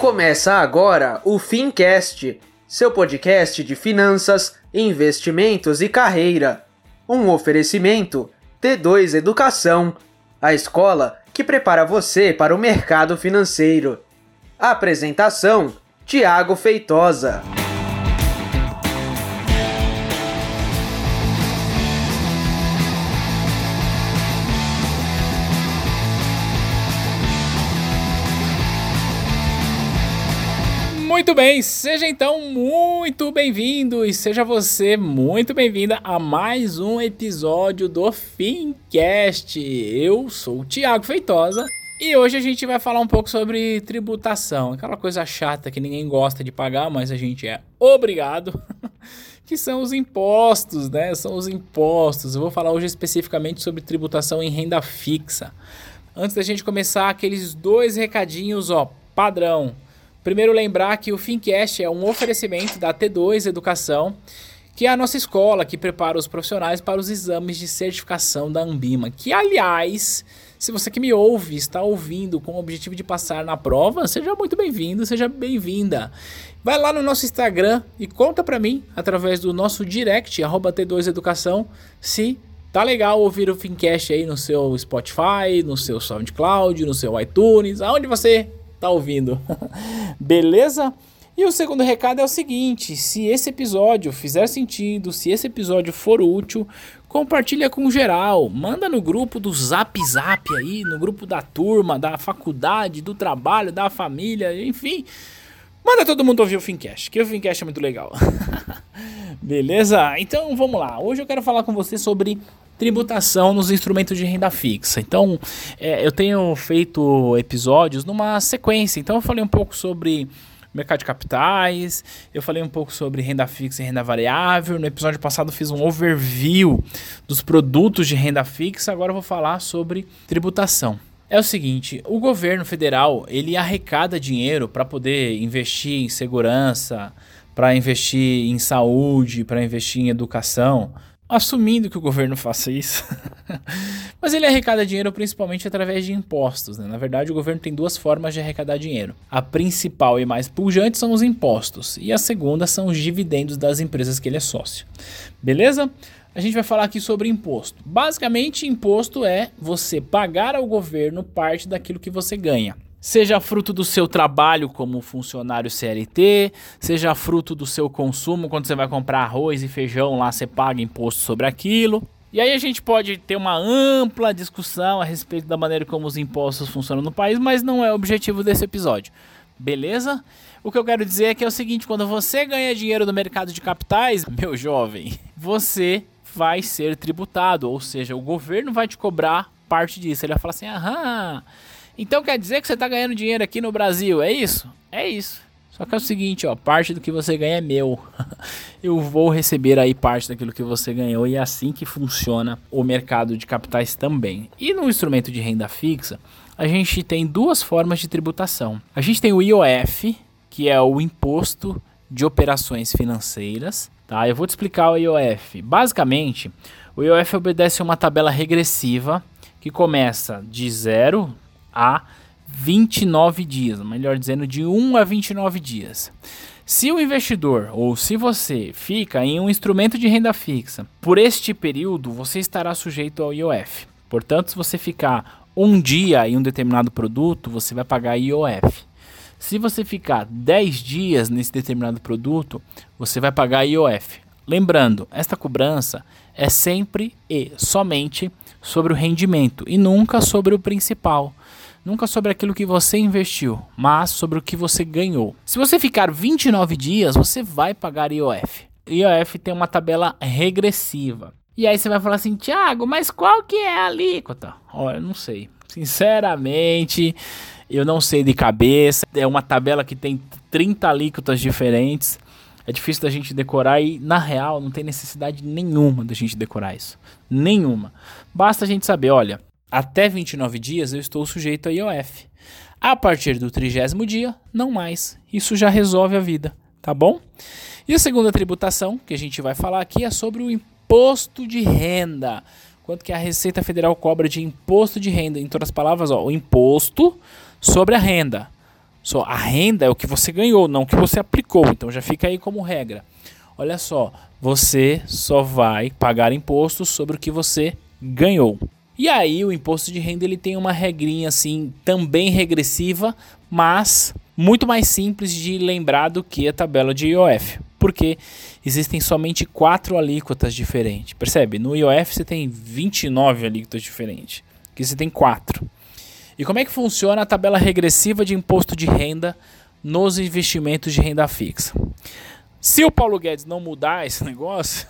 Começa agora o Fincast, seu podcast de finanças, investimentos e carreira. Um oferecimento T2 Educação, a escola que prepara você para o mercado financeiro. Apresentação: Tiago Feitosa. Muito bem, seja então muito bem-vindo e seja você muito bem-vinda a mais um episódio do Fincast. Eu sou o Thiago Feitosa e hoje a gente vai falar um pouco sobre tributação, aquela coisa chata que ninguém gosta de pagar, mas a gente é obrigado, que são os impostos, né? São os impostos. Eu vou falar hoje especificamente sobre tributação em renda fixa. Antes da gente começar, aqueles dois recadinhos, ó, padrão. Primeiro lembrar que o Fincast é um oferecimento da T2 Educação, que é a nossa escola que prepara os profissionais para os exames de certificação da Ambima, que aliás, se você que me ouve está ouvindo com o objetivo de passar na prova, seja muito bem-vindo, seja bem-vinda. Vai lá no nosso Instagram e conta para mim através do nosso direct @t2 educação se tá legal ouvir o Fincast aí no seu Spotify, no seu SoundCloud, no seu iTunes, aonde você tá ouvindo. Beleza? E o segundo recado é o seguinte: se esse episódio fizer sentido, se esse episódio for útil, compartilha com geral, manda no grupo do Zap Zap aí, no grupo da turma, da faculdade, do trabalho, da família, enfim. Manda todo mundo ouvir o Fincast, que o Fincast é muito legal. Beleza? Então vamos lá. Hoje eu quero falar com você sobre tributação nos instrumentos de renda fixa. Então, é, eu tenho feito episódios numa sequência. Então, eu falei um pouco sobre mercado de capitais, eu falei um pouco sobre renda fixa e renda variável. No episódio passado, fiz um overview dos produtos de renda fixa. Agora, eu vou falar sobre tributação. É o seguinte, o governo federal ele arrecada dinheiro para poder investir em segurança, para investir em saúde, para investir em educação assumindo que o governo faça isso. Mas ele arrecada dinheiro principalmente através de impostos. Né? Na verdade, o governo tem duas formas de arrecadar dinheiro. A principal e mais pujante são os impostos, e a segunda são os dividendos das empresas que ele é sócio. Beleza? A gente vai falar aqui sobre imposto. Basicamente, imposto é você pagar ao governo parte daquilo que você ganha. Seja fruto do seu trabalho como funcionário CLT, seja fruto do seu consumo, quando você vai comprar arroz e feijão lá, você paga imposto sobre aquilo. E aí a gente pode ter uma ampla discussão a respeito da maneira como os impostos funcionam no país, mas não é o objetivo desse episódio. Beleza? O que eu quero dizer é que é o seguinte, quando você ganha dinheiro no mercado de capitais, meu jovem, você vai ser tributado, ou seja, o governo vai te cobrar parte disso. Ele vai falar assim: "Aham, então quer dizer que você está ganhando dinheiro aqui no Brasil, é isso? É isso. Só que é o seguinte, ó, parte do que você ganha é meu. Eu vou receber aí parte daquilo que você ganhou e é assim que funciona o mercado de capitais também. E no instrumento de renda fixa, a gente tem duas formas de tributação. A gente tem o IOF, que é o imposto de operações financeiras, tá? Eu vou te explicar o IOF. Basicamente, o IOF obedece a uma tabela regressiva que começa de zero, a 29 dias, melhor dizendo, de 1 a 29 dias. Se o investidor ou se você fica em um instrumento de renda fixa por este período, você estará sujeito ao IOF. Portanto, se você ficar um dia em um determinado produto, você vai pagar IOF. Se você ficar 10 dias nesse determinado produto, você vai pagar IOF. Lembrando, esta cobrança é sempre e somente sobre o rendimento e nunca sobre o principal nunca sobre aquilo que você investiu, mas sobre o que você ganhou. Se você ficar 29 dias, você vai pagar IOF. IOF tem uma tabela regressiva. E aí você vai falar assim, Thiago, mas qual que é a alíquota? Olha, não sei. Sinceramente, eu não sei de cabeça. É uma tabela que tem 30 alíquotas diferentes. É difícil da gente decorar e, na real, não tem necessidade nenhuma da gente decorar isso. Nenhuma. Basta a gente saber, olha, até 29 dias eu estou sujeito a IOF. A partir do trigésimo dia, não mais. Isso já resolve a vida, tá bom? E a segunda tributação que a gente vai falar aqui é sobre o imposto de renda. Quanto que a Receita Federal cobra de imposto de renda? Em outras palavras, ó, o imposto sobre a renda. Só a renda é o que você ganhou, não o que você aplicou. Então já fica aí como regra. Olha só, você só vai pagar impostos sobre o que você ganhou. E aí o imposto de renda ele tem uma regrinha assim também regressiva, mas muito mais simples de lembrar do que a tabela de IOF, porque existem somente quatro alíquotas diferentes. Percebe? No IOF você tem 29 alíquotas diferentes, aqui você tem quatro. E como é que funciona a tabela regressiva de imposto de renda nos investimentos de renda fixa? Se o Paulo Guedes não mudar esse negócio,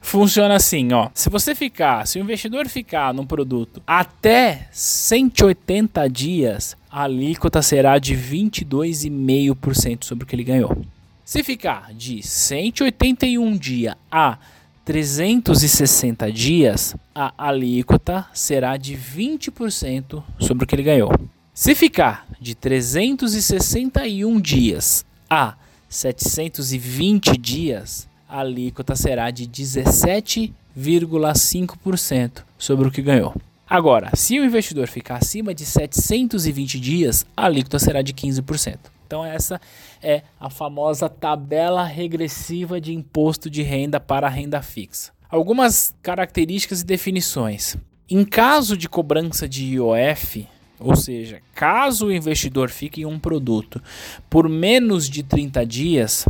funciona assim, ó. Se você ficar, se o investidor ficar no produto até 180 dias, a alíquota será de 22,5% sobre o que ele ganhou. Se ficar de 181 dias a 360 dias, a alíquota será de 20% sobre o que ele ganhou. Se ficar de 361 dias a 720 dias, a alíquota será de 17,5% sobre o que ganhou. Agora, se o investidor ficar acima de 720 dias, a alíquota será de 15%. Então essa é a famosa tabela regressiva de imposto de renda para a renda fixa. Algumas características e definições. Em caso de cobrança de IOF, ou seja, caso o investidor fique em um produto por menos de 30 dias,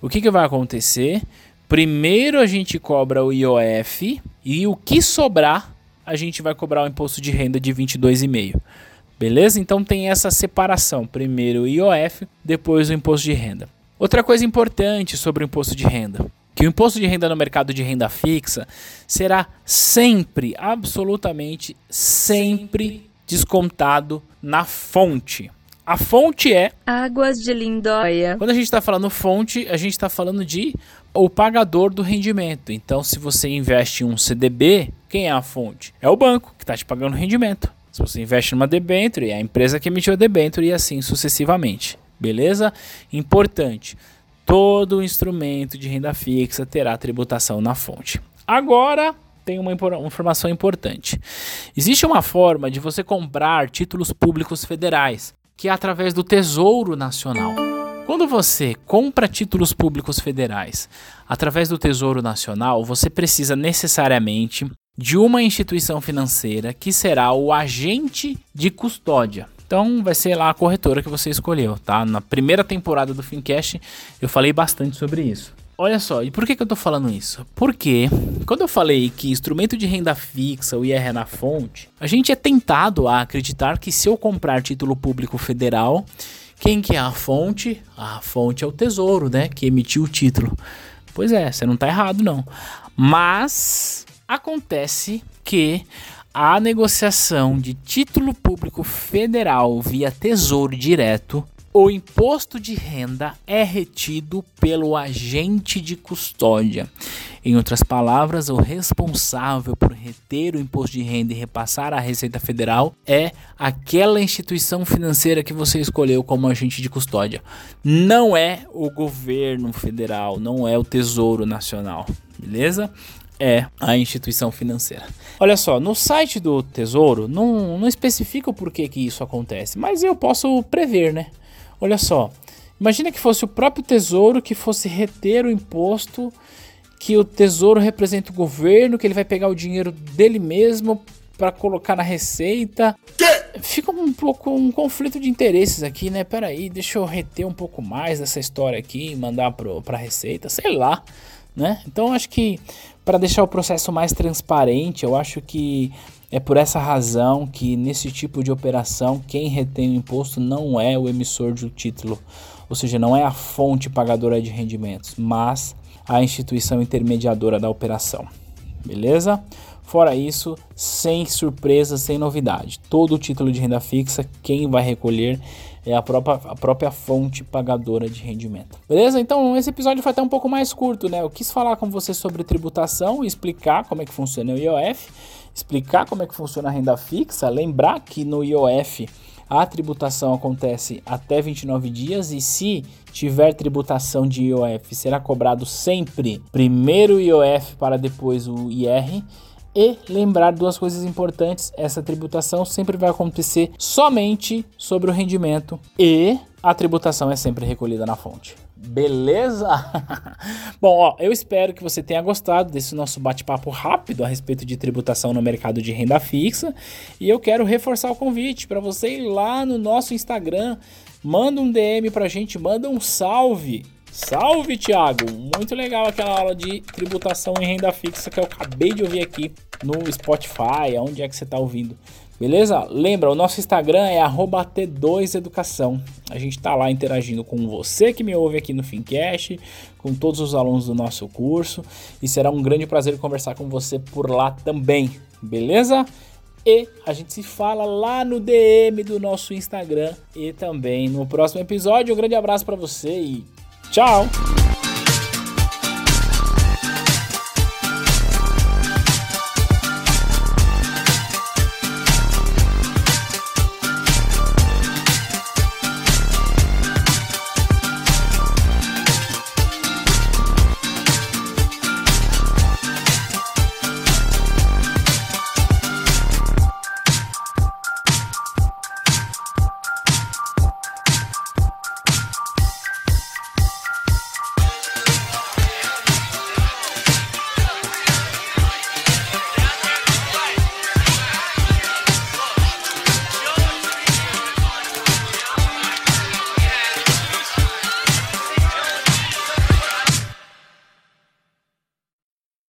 o que, que vai acontecer? Primeiro a gente cobra o IOF e o que sobrar a gente vai cobrar o imposto de renda de 22,5. Beleza? Então tem essa separação. Primeiro o IOF, depois o imposto de renda. Outra coisa importante sobre o imposto de renda, que o imposto de renda no mercado de renda fixa será sempre, absolutamente sempre descontado na fonte. A fonte é Águas de Lindóia. Quando a gente está falando fonte, a gente está falando de o pagador do rendimento. Então, se você investe em um CDB, quem é a fonte? É o banco que está te pagando rendimento. Se você investe numa debênture, é a empresa que emitiu a debênture e assim sucessivamente. Beleza? Importante. Todo instrumento de renda fixa terá tributação na fonte. Agora, tem uma informação importante. Existe uma forma de você comprar títulos públicos federais, que é através do Tesouro Nacional. Quando você compra títulos públicos federais através do Tesouro Nacional, você precisa necessariamente de uma instituição financeira que será o agente de custódia. Então vai ser lá a corretora que você escolheu, tá? Na primeira temporada do Fincast eu falei bastante sobre isso. Olha só, e por que, que eu tô falando isso? Porque quando eu falei que instrumento de renda fixa, o IR na fonte, a gente é tentado a acreditar que se eu comprar título público federal, quem que é a fonte? A fonte é o Tesouro, né? Que emitiu o título. Pois é, você não tá errado não. Mas acontece que a negociação de título público federal via Tesouro Direto o imposto de renda é retido pelo agente de custódia. Em outras palavras, o responsável por reter o imposto de renda e repassar à Receita Federal é aquela instituição financeira que você escolheu como agente de custódia. Não é o governo federal, não é o Tesouro Nacional, beleza? é a instituição financeira. Olha só, no site do Tesouro não, não especifica o porquê que isso acontece, mas eu posso prever, né? Olha só, imagina que fosse o próprio Tesouro que fosse reter o imposto, que o Tesouro representa o governo, que ele vai pegar o dinheiro dele mesmo para colocar na receita. Fica um pouco um conflito de interesses aqui, né? Pera aí, deixa eu reter um pouco mais dessa história aqui e mandar para a receita, sei lá, né? Então acho que para deixar o processo mais transparente, eu acho que é por essa razão que nesse tipo de operação quem retém o imposto não é o emissor do título, ou seja, não é a fonte pagadora de rendimentos, mas a instituição intermediadora da operação. Beleza? Fora isso, sem surpresa, sem novidade. Todo o título de renda fixa, quem vai recolher é a própria, a própria fonte pagadora de rendimento. Beleza? Então, esse episódio foi até um pouco mais curto, né? Eu quis falar com você sobre tributação explicar como é que funciona o IOF explicar como é que funciona a renda fixa, lembrar que no IOF a tributação acontece até 29 dias e se tiver tributação de IOF será cobrado sempre primeiro o IOF para depois o IR E lembrar duas coisas importantes: essa tributação sempre vai acontecer somente sobre o rendimento e a tributação é sempre recolhida na fonte. Beleza? Bom, ó, eu espero que você tenha gostado desse nosso bate-papo rápido a respeito de tributação no mercado de renda fixa. E eu quero reforçar o convite para você ir lá no nosso Instagram, manda um DM pra gente, manda um salve. Salve, Thiago! Muito legal aquela aula de tributação em renda fixa que eu acabei de ouvir aqui no Spotify, onde é que você está ouvindo. Beleza? Lembra, o nosso Instagram é T2Educação. A gente está lá interagindo com você que me ouve aqui no Fincast, com todos os alunos do nosso curso. E será um grande prazer conversar com você por lá também. Beleza? E a gente se fala lá no DM do nosso Instagram e também no próximo episódio. Um grande abraço para você e Tchau!